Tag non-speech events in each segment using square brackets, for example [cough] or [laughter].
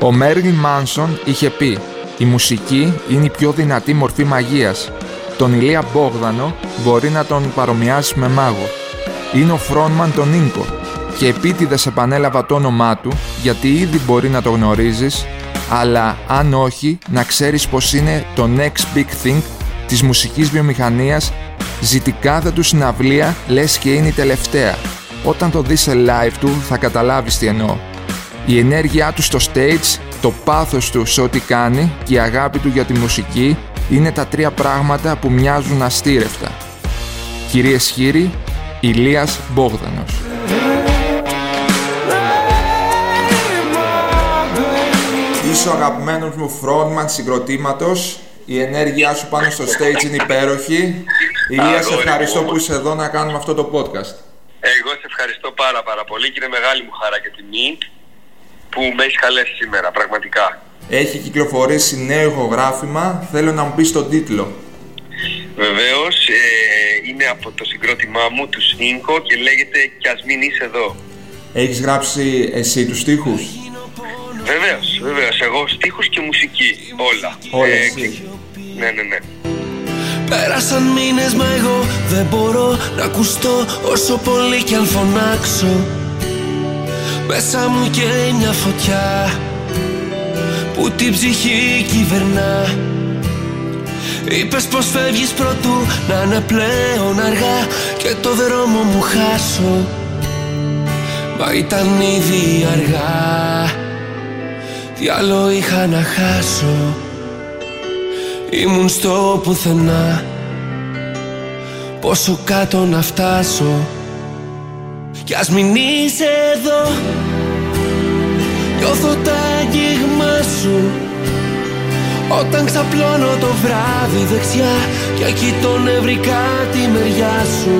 Ο Μέρλιν Μάνσον είχε πει «Η μουσική είναι η πιο δυνατή μορφή μαγείας. Τον Ηλία Μπόγδανο μπορεί να τον παρομοιάσει με μάγο. Είναι ο φρόνμαν τον Ίνκο και επίτηδες επανέλαβα το όνομά του γιατί ήδη μπορεί να το γνωρίζεις αλλά αν όχι να ξέρεις πως είναι το next big thing της μουσικής βιομηχανίας ζητικάδα του συναυλία λες και είναι η τελευταία. Όταν το δεις σε live του θα καταλάβεις τι εννοώ. Η ενέργειά του στο stage, το πάθος του σε ό,τι κάνει και η αγάπη του για τη μουσική είναι τα τρία πράγματα που μοιάζουν αστήρευτα. Κυρίες χείροι, Ηλίας Μπόγδανος. Είσαι ο αγαπημένος μου frontman συγκροτήματος. Η ενέργειά σου πάνω στο stage είναι υπέροχη. Ηλία, σε ευχαριστώ που είσαι εδώ να κάνουμε αυτό το podcast. Εγώ σε ευχαριστώ πάρα πάρα πολύ και είναι μεγάλη μου χαρά και τιμή που με έχει καλέσει σήμερα, πραγματικά. Έχει κυκλοφορήσει νέο ηχογράφημα, θέλω να μου πεις τον τίτλο. Βεβαίως, ε, είναι από το συγκρότημά μου, του Σίνκο και λέγεται «Κι ας μην είσαι εδώ». Έχεις γράψει εσύ τους στίχους; Βεβαίως, βεβαίως. Εγώ στίχους και μουσική, όλα. Όλα ε, εσύ. Ναι, ναι, ναι. Πέρασαν μήνες μα εγώ δεν μπορώ να ακουστώ όσο πολύ κι αν φωνάξω Μέσα μου και μια φωτιά που την ψυχή κυβερνά. Είπες πως φεύγεις πρωτού να είναι πλέον αργά και το δρόμο μου χάσω. Μα ήταν ήδη αργά. Τι άλλο είχα να χάσω. Ήμουν στο πουθενά. Πόσο κάτω να φτάσω. Κι ας μην είσαι εδώ Νιώθω τα αγγίγμα σου. Όταν ξαπλώνω το βράδυ δεξιά Και κοιτώ νευρικά τη μεριά σου.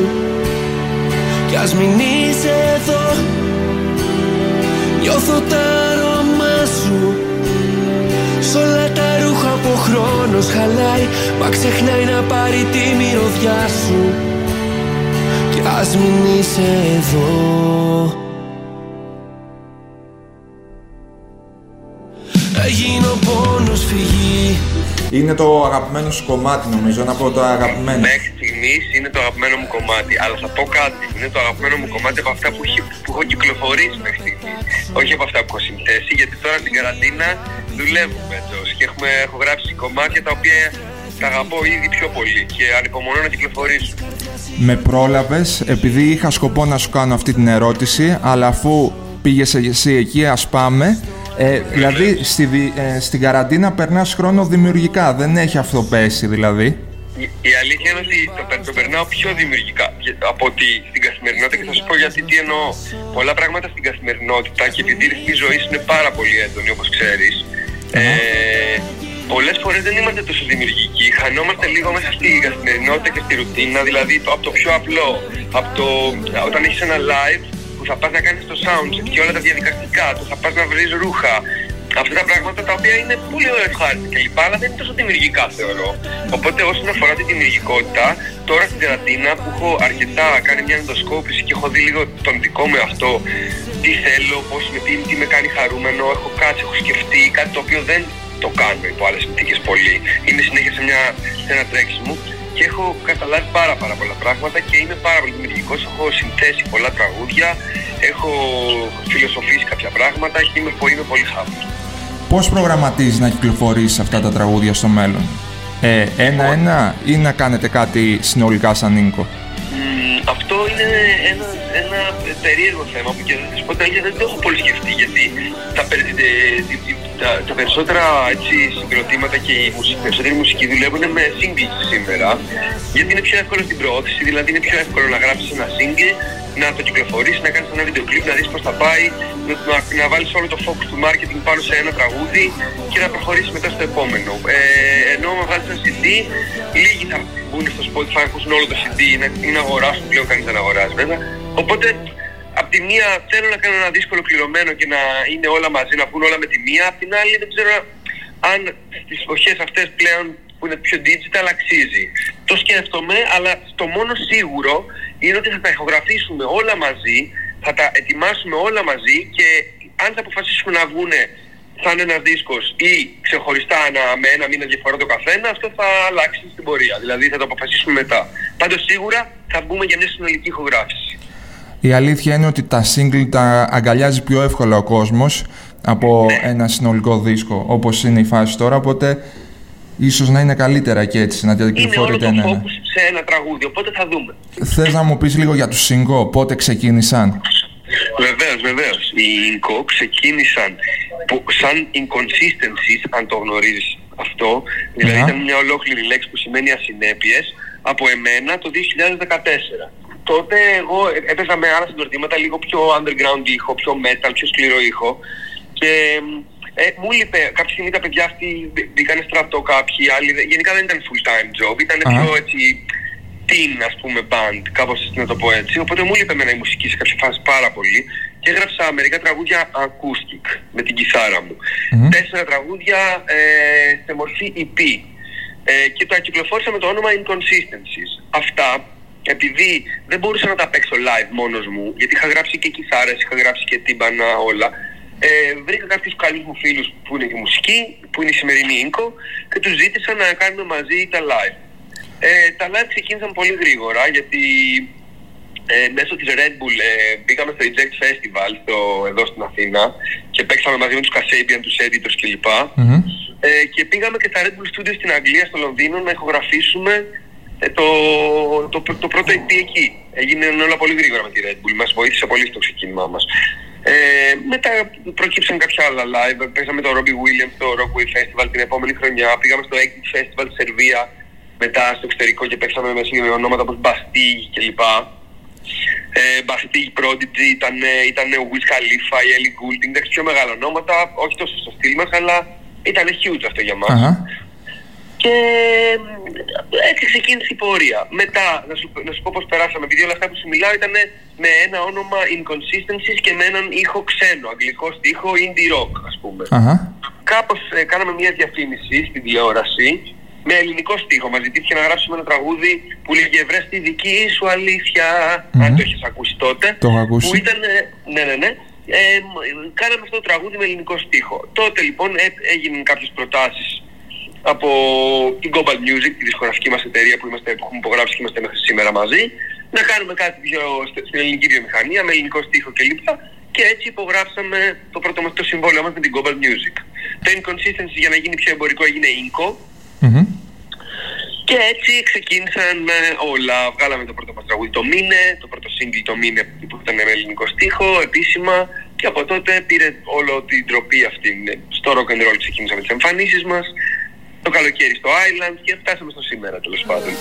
Κι ας μην είσαι εδώ. Νιώθω τα αρώμα σου. Σ' όλα τα ρούχα που ο χρόνος χαλάει Μα ξεχνάει να πάρει τη μυρωδιά σου. Κι ας μην είσαι εδώ ο πόνος φυγή Είναι το αγαπημένο σου κομμάτι νομίζω, να πω το αγαπημένο Μέχρι στιγμής είναι το αγαπημένο μου κομμάτι. Αλλά θα πω κάτι. Είναι το αγαπημένο μου κομμάτι από αυτά που, που έχω κυκλοφορήσει μέχρι στιγμής. Όχι από αυτά που έχω συνθέσει, γιατί τώρα στην καραντίνα δουλεύουμε εντός και έχουμε, έχω γράψει κομμάτια τα οποία τα αγαπώ ήδη πιο πολύ και ανυπομονώ να κυκλοφορήσω. Με πρόλαβες, επειδή είχα σκοπό να σου κάνω αυτή την ερώτηση, αλλά αφού πήγες εσύ εκεί, ας πάμε. Ε, δηλαδή, στη, ε, στην καραντίνα περνάς χρόνο δημιουργικά, δεν έχει αυτό πέσει δηλαδή. Η, αλήθεια είναι ότι το, το περνάω πιο δημιουργικά από ότι στην καθημερινότητα και θα σου πω γιατί τι εννοώ. Πολλά πράγματα στην καθημερινότητα και επειδή η ρυθμή ζωής είναι πάρα πολύ έντονη όπως ξέρεις, ε, Πολλές φορές δεν είμαστε τόσο δημιουργικοί. Χανόμαστε λίγο μέσα στη καθημερινότητα και στη ρουτίνα. Δηλαδή από το πιο απλό, από το, όταν έχεις ένα live που θα πας να κάνεις το sound και όλα τα διαδικαστικά του, θα πας να βρεις ρούχα. Αυτά τα πράγματα τα οποία είναι πολύ ωραία ευχάριστα κλπ. Αλλά δεν είναι τόσο δημιουργικά θεωρώ. Οπότε όσον αφορά τη δημιουργικότητα, τώρα στην καραντίνα που έχω αρκετά κάνει μια ενδοσκόπηση και έχω δει λίγο τον δικό μου αυτό, τι θέλω, πώς με, τι, τι με κάνει χαρούμενο, έχω κάτσει, έχω σκεφτεί κάτι το οποίο δεν το κάνω υπό άλλες συνθήκες πολύ. Είμαι συνέχεια σε, μια, σε ένα τρέξιμο και έχω καταλάβει πάρα πάρα πολλά πράγματα και είμαι πάρα πολύ δημιουργικός, έχω συνθέσει πολλά τραγούδια, έχω φιλοσοφήσει κάποια πράγματα και είμαι, είμαι πολύ χάπος. Πώς προγραμματίζεις να κυκλοφορήσεις αυτά τα τραγούδια στο μέλλον, ε, ένα-ένα ή να κάνετε κάτι συνολικά σαν Νίκο. αυτό είναι ένα, ένα περίεργο θέμα που και δεν, δεν το έχω πολύ σκεφτεί γιατί τα, τα, τα περισσότερα έτσι, συγκροτήματα και οι περισσότεροι μουσικοί δουλεύουν με singles σήμερα γιατί είναι πιο εύκολο στην προώθηση, δηλαδή είναι πιο εύκολο να γράψεις ένα single να το κυκλοφορήσει, να κάνεις ένα βίντεο κλιπ, να δεις πώς θα πάει, να, να, να βάλεις όλο το focus του marketing πάνω σε ένα τραγούδι και να προχωρήσεις μετά στο επόμενο. Ε, ενώ αν βάλεις ένα CD, λίγοι θα μπουν στο Spotify, ακούσουν όλο το CD ή να αγοράσουν πλέον κανείς δεν αγοράζει βέβαια. Οπότε Απ' τη μία θέλω να κάνω ένα δύσκολο κληρωμένο και να είναι όλα μαζί, να βγουν όλα με τη μία. Απ' την άλλη δεν ξέρω αν στις εποχές αυτές πλέον που είναι πιο digital αξίζει. Το σκέφτομαι, αλλά το μόνο σίγουρο είναι ότι θα τα ηχογραφήσουμε όλα μαζί, θα τα ετοιμάσουμε όλα μαζί και αν θα αποφασίσουμε να βγουν θα είναι ένας δίσκος ή ξεχωριστά ένα, με ένα μήνα διαφορά το καθένα, αυτό θα αλλάξει στην πορεία. Δηλαδή θα το αποφασίσουμε μετά. Πάντως σίγουρα θα μπούμε για μια συνολική ηχογράφηση. Η αλήθεια είναι ότι τα single τα αγκαλιάζει πιο εύκολα ο κόσμος από Ναι. ένα συνολικό δίσκο, όπως είναι η φάση τώρα, οπότε ίσως να είναι καλύτερα και έτσι, να Είναι όλο κυκλοφορείτε το ένα. ένα. focus σε ένα τραγούδι, οπότε θα δούμε. Θες να μου πεις λίγο για τους Σιγκό, πότε ξεκίνησαν; Βεβαίως, βεβαίως. Οι Inco ξεκίνησαν που, σαν inconsistencies, αν το γνωρίζεις αυτό. Δηλαδή Αχα. ήταν μια ολόκληρη λέξη που σημαίνει ασυνέπειες από εμένα το 2014. Τότε εγώ ε- έπαιζα με άλλα συγκροτήματα λίγο πιο underground ήχο, πιο metal, πιο σκληρό ήχο. Και ε, μου είπε κάποια στιγμή τα παιδιά αυτοί μπή- μπήκανε στρατό κάποιοι, άλλοι. δεν- Γενικά δεν ήταν full time job, ήταν Αχα. πιο έτσι teen ας πούμε band, κάπως να το πω έτσι. Οπότε μου είπε εμένα η μουσική σε κάποια φάση πάρα πολύ και έγραψα μερικά τραγούδια acoustic με την κιθάρα μου. Μμμ. Τέσσερα τραγούδια ε, σε μορφή EP. Ε, και τα κυκλοφόρησα με το όνομα Inconsistencies. Αυτά, επειδή δεν μπορούσα να τα παίξω live μόνος μου, γιατί είχα γράψει και κιθάρες, είχα γράψει και τύμπανα όλα, ε, βρήκα κάποιους καλούς μου φίλους που είναι και μουσική, που είναι η σημερινή Ίνκο, και τους ζήτησα να κάνουμε μαζί τα live. Ε, τα live ξεκίνησαν πολύ γρήγορα, γιατί ε, μέσω της Red Bull ε, πήγαμε στο Eject Festival στο, εδώ στην Αθήνα και παίξαμε μαζί με τους Kasabian, τους editors κλπ. Μμμ. Ε, και πήγαμε και στα Red Bull Studios στην Αγγλία, στο Λονδίνο, να ηχογραφήσουμε ε, το, το, το, το πρώτο EP εκεί. Έγινε όλα πολύ γρήγορα με τη Red Bull, μας βοήθησε πολύ στο ξεκίνημά μας. Ε, μετά προκύψαν κάποια άλλα live, παίξαμε το Robbie Williams στο Rockway Festival την επόμενη χρονιά, πήγαμε στο Exit Festival στη Σερβία, μετά στο εξωτερικό και παίξαμε με με ονόματα όπως Bastille κλπ. Ε, Bastille Prodigy, ήταν, ήταν ο Wiz Khalifa, η Ellie Goulding, εντάξει πιο μεγάλα ονόματα, όχι τόσο στο στυλ μας, αλλά ήταν huge αυτό για μας. Αχα. Και ε, έτσι ξεκίνησε η πορεία. Μετά, να σου, να σου πω πώς περάσαμε, επειδή όλα αυτά που σου μιλάω ήταν με ένα όνομα Inconsistencies και με έναν ήχο ξένο, αγγλικό στίχο indie rock ας πούμε. Αχα. Κάπως ε, κάναμε μια διαφήμιση στην τηλεόραση με ελληνικό στίχο. Μας ζητήθηκε να γράψουμε ένα τραγούδι που λέγε «Βρες τη δική σου αλήθεια», αν το έχεις ακούσει τότε. Το έχω ακούσει. Που ήταν, ε, ναι, ναι, ναι. Ε, μ, κάναμε αυτό το τραγούδι με ελληνικό στίχο. Τότε λοιπόν ε, έγιναν κάποιες προτάσεις από την Global Music, τη δισκογραφική μας εταιρεία που, είμαστε, που έχουμε υπογράψει και είμαστε μέχρι σήμερα μαζί, να κάνουμε κάτι πιο st- στην ελληνική βιομηχανία, με ελληνικό στίχο κλπ. Και έτσι υπογράψαμε το πρώτο μας το συμβόλαιο μας με την Global Music. Το Inconsistency για να γίνει πιο εμπορικό έγινε Inco Μμμ. και έτσι ξεκίνησαν ε, όλα. Βγάλαμε το πρώτο μας τραγούδι το Μήνε, το πρώτο single το Μήνε που ήταν με ελληνικό στίχο, επίσημα και από τότε πήρε όλο την τροπή αυτή. ε, Στο rock and roll ξεκίνησαμε τις εμφανίσεις μας, το καλοκαίρι στο Island και φτάσαμε στο σήμερα τέλος πάντων.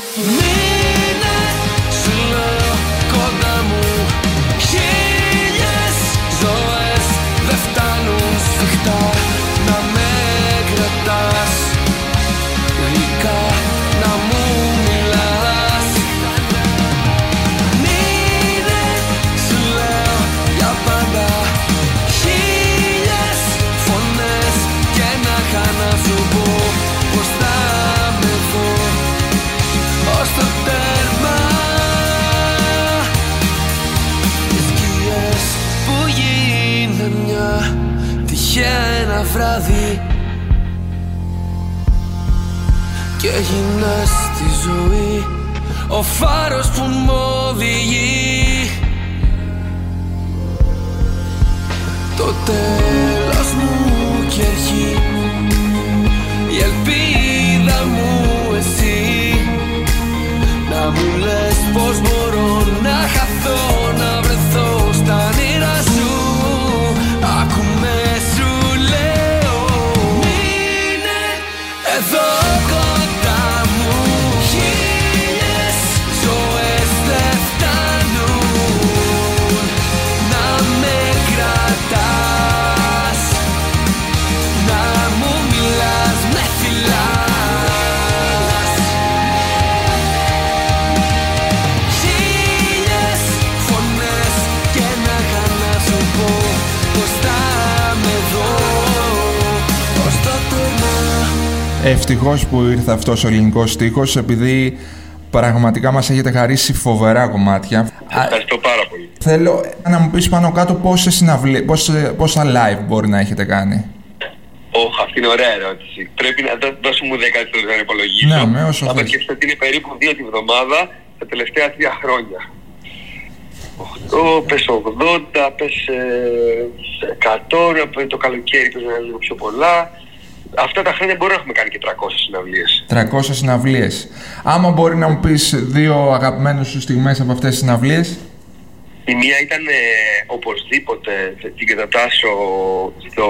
Ευτυχώς που ήρθε αυτός ο ελληνικός στίχος επειδή πραγματικά μας έχετε χαρίσει φοβερά κομμάτια. Α, Ευχαριστώ πάρα πολύ. θέλω να μου πεις πάνω κάτω πόσες συναυλίες, πόσα, πόσα live μπορεί να έχετε κάνει. Όχι, αυτή είναι ωραία ερώτηση. Πρέπει να δώσω μου 10 λεπτά να υπολογίσω. Ναι, με όσο Θα θες. σκεφτώ ότι είναι περίπου δύο τη βδομάδα τα τελευταία τρία χρόνια. 8, πες 80, πες ε, 100, να πες το καλοκαίρι πες να λίγο πιο πολλά. Αυτά τα χρόνια μπορεί να έχουμε κάνει και 300 συναυλίες. 300 συναυλίες. Άμα μπορεί να μου πεις δύο αγαπημένες σου στιγμές από αυτές τις συναυλίες; Η μία ήταν ε, οπωσδήποτε την κατατάσσω στο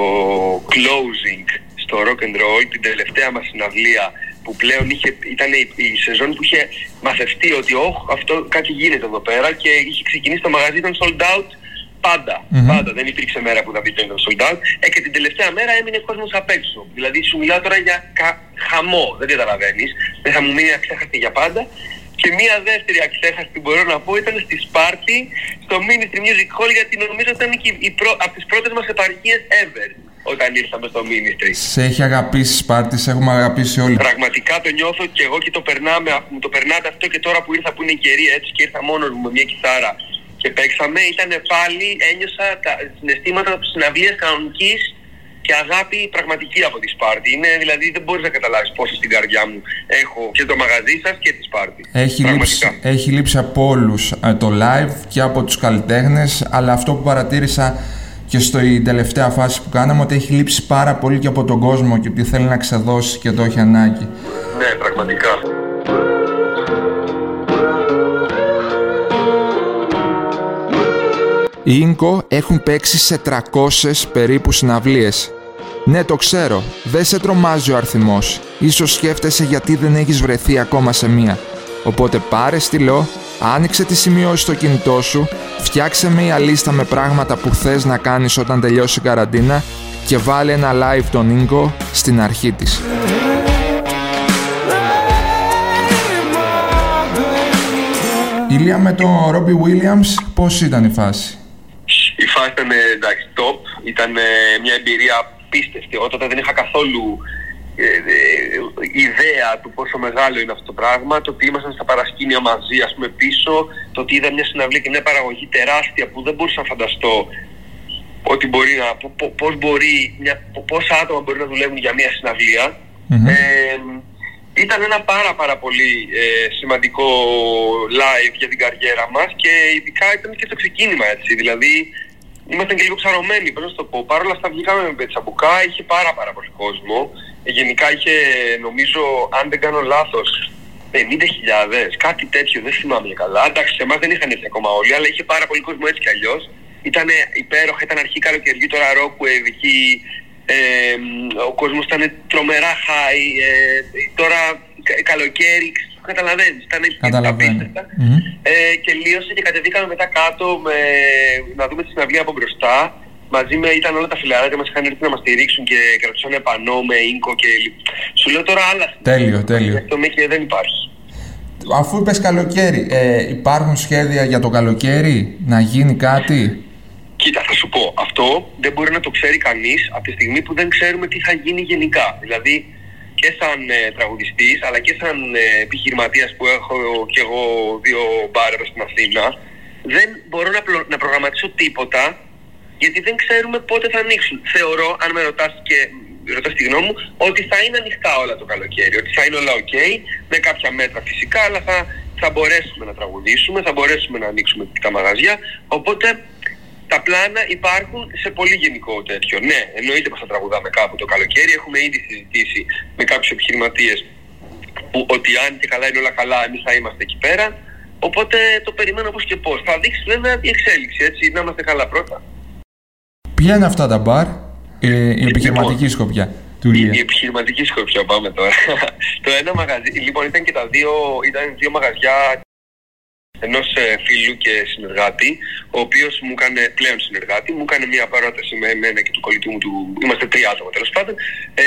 closing στο rock and roll, την τελευταία μας συναυλία που πλέον είχε, ήταν η, η σεζόν που είχε μαθευτεί ότι όχ, αυτό κάτι γίνεται εδώ πέρα και είχε ξεκινήσει το μαγαζί, ήταν sold out πάντα. Μμμ. Πάντα. Δεν υπήρξε μέρα που θα πει ότι ήταν sold out. Ε, και την τελευταία μέρα έμεινε κόσμος απ' έξω. Δηλαδή σου μιλάω τώρα για κα- χαμό, δεν καταλαβαίνεις. Δεν θα μου μείνει αξέχαστη για πάντα. Και μία δεύτερη αξέχαστη που μπορώ να πω ήταν στη Σπάρτη, στο Ministry Music Hall, γιατί νομίζω ήταν και η πρω... από τις πρώτες μας επαρχίες ever όταν ήρθαμε στο Ministry. Σε έχει αγαπήσει Σπάρτη, σε έχουμε αγαπήσει όλοι. Πραγματικά το νιώθω και εγώ και το περνάμε, μου το περνάτε αυτό και τώρα που ήρθα που είναι η καιρή έτσι και ήρθα μόνος μου με μια κιθάρα και παίξαμε, ήταν πάλι, ένιωσα τα συναισθήματα της συναυλίας κανονικής και αγάπη πραγματική από τη Σπάρτη. Είναι δηλαδή δεν μπορείς να καταλάβεις πόσο στην καρδιά μου έχω και το μαγαζί σας και τη Σπάρτη. Έχει λείψει, Πραγματικά. έχει λείψει από όλους ε, το live και από τους καλλιτέχνες, αλλά αυτό που παρατήρησα και στην τελευταία φάση που κάναμε, ότι έχει λείψει πάρα πολύ και από τον κόσμο και ότι θέλει να ξεδώσει και το έχει ανάγκη. Ναι, πραγματικά. Οι Ίνκο έχουν παίξει σε 300 περίπου συναυλίες. Ναι, το ξέρω. Δεν σε τρομάζει ο αριθμός. Ίσως σκέφτεσαι γιατί δεν έχεις βρεθεί ακόμα σε μία. Οπότε πάρε στυλό, άνοιξε τη σημειώση στο κινητό σου, φτιάξε μια λίστα με πράγματα που θες να κάνεις όταν τελειώσει η καραντίνα και βάλε ένα live τον Ίνκο στην αρχή της. Ηλία με τον Ρόμπι Williams, πώς ήταν η φάση; Η φάση ήταν ε, εντάξει top, ήταν ε, μια εμπειρία απίστευτη. Εγώ τότε δεν είχα καθόλου ε, ε, ιδέα του πόσο μεγάλο είναι αυτό το πράγμα. Το ότι ήμασταν στα παρασκήνια μαζί, ας πούμε πίσω, το ότι είδα μια συναυλία και μια παραγωγή τεράστια που δεν μπορούσα να φανταστώ ότι μπορεί να, πο- πο- πώς μπορεί, μια, πο- πόσα άτομα μπορεί να δουλεύουν για μια συναυλία. Μμμ. Ε, ήταν ένα πάρα πάρα πολύ ε, σημαντικό live για την καριέρα μας και ειδικά ήταν και το ξεκίνημα έτσι, δηλαδή ήμασταν και λίγο ψαρωμένοι, πώς να σου το πω. Παρ' όλα αυτά βγήκαμε με πετσαμπουκά, είχε πάρα πάρα πολύ κόσμο. Ε, γενικά είχε νομίζω, αν δεν κάνω λάθος, 50.000, κάτι τέτοιο, δεν θυμάμαι καλά. Εντάξει, σε εμάς δεν είχαν έρθει ακόμα όλοι, αλλά είχε πάρα πολύ κόσμο έτσι κι αλλιώς. Ήταν υπέροχα, ήταν αρχή καλοκαιριού, τώρα Rockwave, εκεί ε, ο κόσμος ήταν τρομερά high, ε, τώρα κα- καλοκαίρι, καταλαβαίνεις, ήταν Καταλαβαίνω. απίστευτα. Μμμ. Ε, και λύωσε και κατεβήκαμε μετά κάτω με, να δούμε τη συναυλία από μπροστά. Μαζί με ήταν όλα τα φιλαράκια μας είχαν έρθει να μας στηρίξουν και κρατούσαν πανό με ίνκο και λι- Σου λέω τώρα άλλα. Τέλειο, τέλειο. Αυτό μέχρι δεν υπάρχει. Αφού είπες καλοκαίρι, ε, υπάρχουν σχέδια για το καλοκαίρι να γίνει κάτι; Κοίτα, θα σου πω, αυτό δεν μπορεί να το ξέρει κανείς από τη στιγμή που δεν ξέρουμε τι θα γίνει γενικά. Δηλαδή και σαν ε, τραγουδιστής αλλά και σαν ε, επιχειρηματίας που έχω και εγώ δύο μπάρ εδώ στην Αθήνα δεν μπορώ να, πλο- να προγραμματίσω τίποτα γιατί δεν ξέρουμε πότε θα ανοίξουν. Θεωρώ, αν με ρωτάς και ρωτάς τη γνώμη μου, ότι θα είναι ανοιχτά όλα το καλοκαίρι, ότι θα είναι όλα ok, με κάποια μέτρα φυσικά, αλλά θα, θα μπορέσουμε να τραγουδήσουμε, θα μπορέσουμε να ανοίξουμε τα μαγαζιά, οπότε τα πλάνα υπάρχουν σε πολύ γενικό τέτοιο. Ναι, εννοείται πως θα τραγουδάμε κάπου το καλοκαίρι. Έχουμε ήδη συζητήσει με κάποιους επιχειρηματίες που ότι αν και καλά είναι όλα καλά, εμείς θα είμαστε εκεί πέρα. Οπότε το περιμένω πώς και πώς. Θα δείξει βέβαια η εξέλιξη, έτσι, να είμαστε καλά πρώτα. Ποια είναι αυτά τα μπαρ, ε, η επιχειρηματική σκοπιά του Η, η Ηλία. επιχειρηματική σκοπιά πάμε τώρα. [laughs] το ένα μαγαζί, λοιπόν ήταν και τα δύο, ήταν δύο μαγαζιά ενός φίλου και συνεργάτη, ο οποίος μου έκανε πλέον συνεργάτη, μου έκανε μια παράταση με εμένα και του κολλητού μου, του, είμαστε τρία άτομα τέλος πάντων, ε,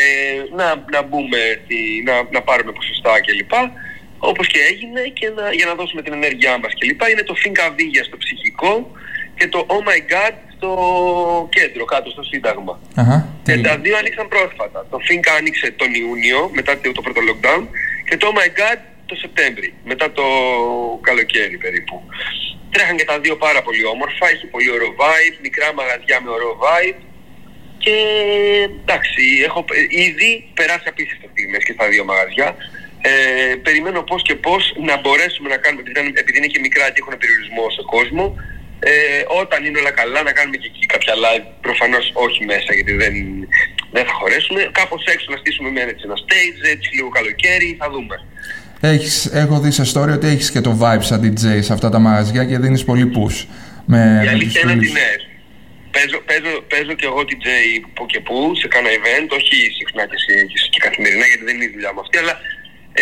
να, να μπούμε, στη, να, να πάρουμε ποσοστά κλπ. Όπως και έγινε και να, για να δώσουμε την ενέργειά μας κλπ. Είναι το Think Avilla στο ψυχικό και το Oh My God στο κέντρο, κάτω στο Σύνταγμα. Αχα, Και τα τέλειο. δύο άνοιξαν πρόσφατα. Το Think άνοιξε τον Ιούνιο, μετά το, το πρώτο lockdown, και το Oh My God το Σεπτέμβρη, μετά το καλοκαίρι περίπου. Τρέχαν και τα δύο πάρα πολύ όμορφα, είχε πολύ ωραίο vibe, μικρά μαγαζιά με ωραίο vibe. Και εντάξει, έχω ήδη περάσει απίστευτα στιγμές και στα δύο μαγαζιά. Ε, περιμένω πώς και πώς να μπορέσουμε να κάνουμε, επειδή είναι και μικρά και έχουν περιορισμό σε κόσμο, ε, όταν είναι όλα καλά να κάνουμε και εκεί κάποια live, προφανώς όχι μέσα γιατί δεν, δεν θα χωρέσουμε, κάπως έξω να στήσουμε με ένα stage, έτσι λίγο καλοκαίρι, θα δούμε. Έχεις, έχω δει σε story ότι έχεις και το vibe σαν DJ σε αυτά τα μαγαζιά και δίνεις πολύ push. Με, Η αλήθεια είναι ότι ναι, Παίζω, παίζω, παίζω και εγώ DJ που και που σε κάνα event, όχι συχνά και, και καθημερινά γιατί δεν είναι η δουλειά μου αυτή, αλλά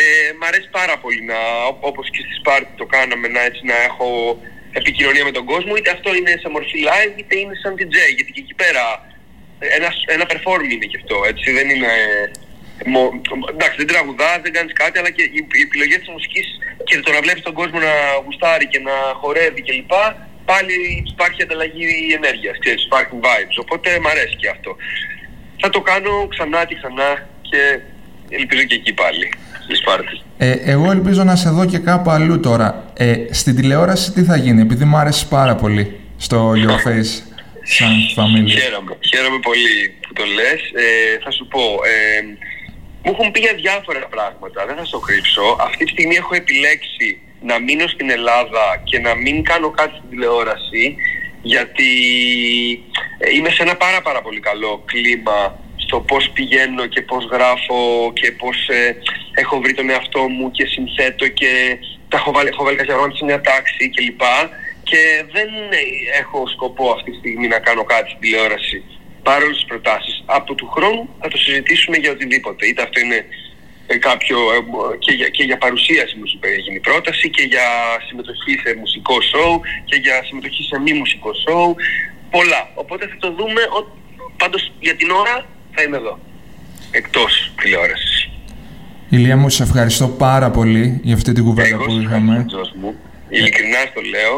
ε, μ' αρέσει πάρα πολύ να, όπως και στη Σπάρτη το κάναμε, να, έτσι, να έχω επικοινωνία με τον κόσμο, είτε αυτό είναι σε μορφή live, είτε είναι σαν DJ, γιατί και εκεί πέρα ένας, ένα perform είναι και αυτό, έτσι, δεν είναι... Μο, εντάξει, δεν τραγουδάς, δεν κάνεις κάτι, αλλά και οι, οι επιλογές της μουσικής και το να βλέπεις τον κόσμο να γουστάρει και να χορεύει κλπ πάλι υπάρχει ανταλλαγή ενέργειας, ξέρεις, υπάρχουν vibes, οπότε μου αρέσει και αυτό. Θα το κάνω ξανά και ξανά και ελπίζω και εκεί πάλι, στη Σπάρτη. Ε, εγώ ελπίζω να σε δω και κάπου αλλού τώρα. Ε, στην τηλεόραση τι θα γίνει, επειδή μου άρεσε πάρα πολύ στο Your Face σαν family. Χαίρομαι, χαίρομαι πολύ που το λες. Ε, θα σου πω, ε, μου έχουν πει για διάφορα πράγματα, δεν θα σου κρύψω. Αυτή τη στιγμή έχω επιλέξει να μείνω στην Ελλάδα και να μην κάνω κάτι στην τηλεόραση γιατί ε, είμαι σε ένα πάρα πάρα πολύ καλό κλίμα στο πώς πηγαίνω και πώς γράφω και πώς ε, έχω βρει τον εαυτό μου και συνθέτω και τα έχω βάλει, έχω βάλει κάποια πράγματα σε μια τάξη κλπ. Και δεν έχω σκοπό αυτή τη στιγμή να κάνω κάτι στην τηλεόραση παρόλες τις προτάσεις. Από του χρόνου θα το συζητήσουμε για οτιδήποτε. Είτε αυτό είναι ε, κάποιο, ε, και, για, και για παρουσίαση μου γίνει η πρόταση και για συμμετοχή σε μουσικό σοου και για συμμετοχή σε μη μουσικό σοου. Πολλά. Οπότε θα το δούμε. Ο, πάντως για την ώρα θα είμαι εδώ. Εκτός τηλεόρασης. Ηλία μου, σε ευχαριστώ πάρα πολύ για αυτή την κουβέντα που είχαμε. Μου. Ειλικρινά το λέω.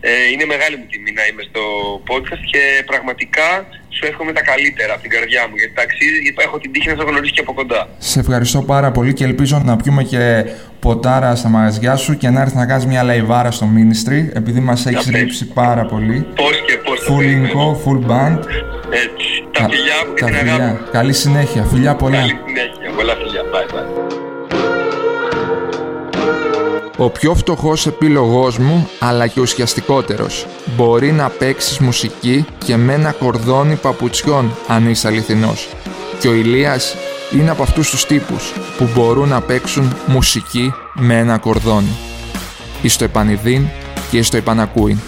Ε, είναι μεγάλη μου τιμή να είμαι στο podcast και πραγματικά σου εύχομαι τα καλύτερα από την καρδιά μου γιατί ταξίδι, γιατί έχω την τύχη να σε γνωρίσει και από κοντά. Σε ευχαριστώ πάρα πολύ και ελπίζω να πιούμε και ποτάρα στα μαγαζιά σου και να έρθεις να κάνεις μια λαϊβάρα στο Ministry επειδή μας έχεις ρίψει πάρα πολύ. Πώς και πώς. Full Inco, full band. Έτσι. Τα φιλιά μου και την αγάπη. Καλή συνέχεια. Φιλιά πολλά. Καλή συνέχεια. Ο πιο φτωχός επίλογός μου, αλλά και ουσιαστικότερος. Μπορεί να παίξεις μουσική και με ένα κορδόνι παπουτσιών, αν είσαι αληθινός. Και ο Ηλίας είναι από αυτούς τους τύπους που μπορούν να παίξουν μουσική με ένα κορδόνι. Είσαι στο επανειδήν και στο επανακούιν.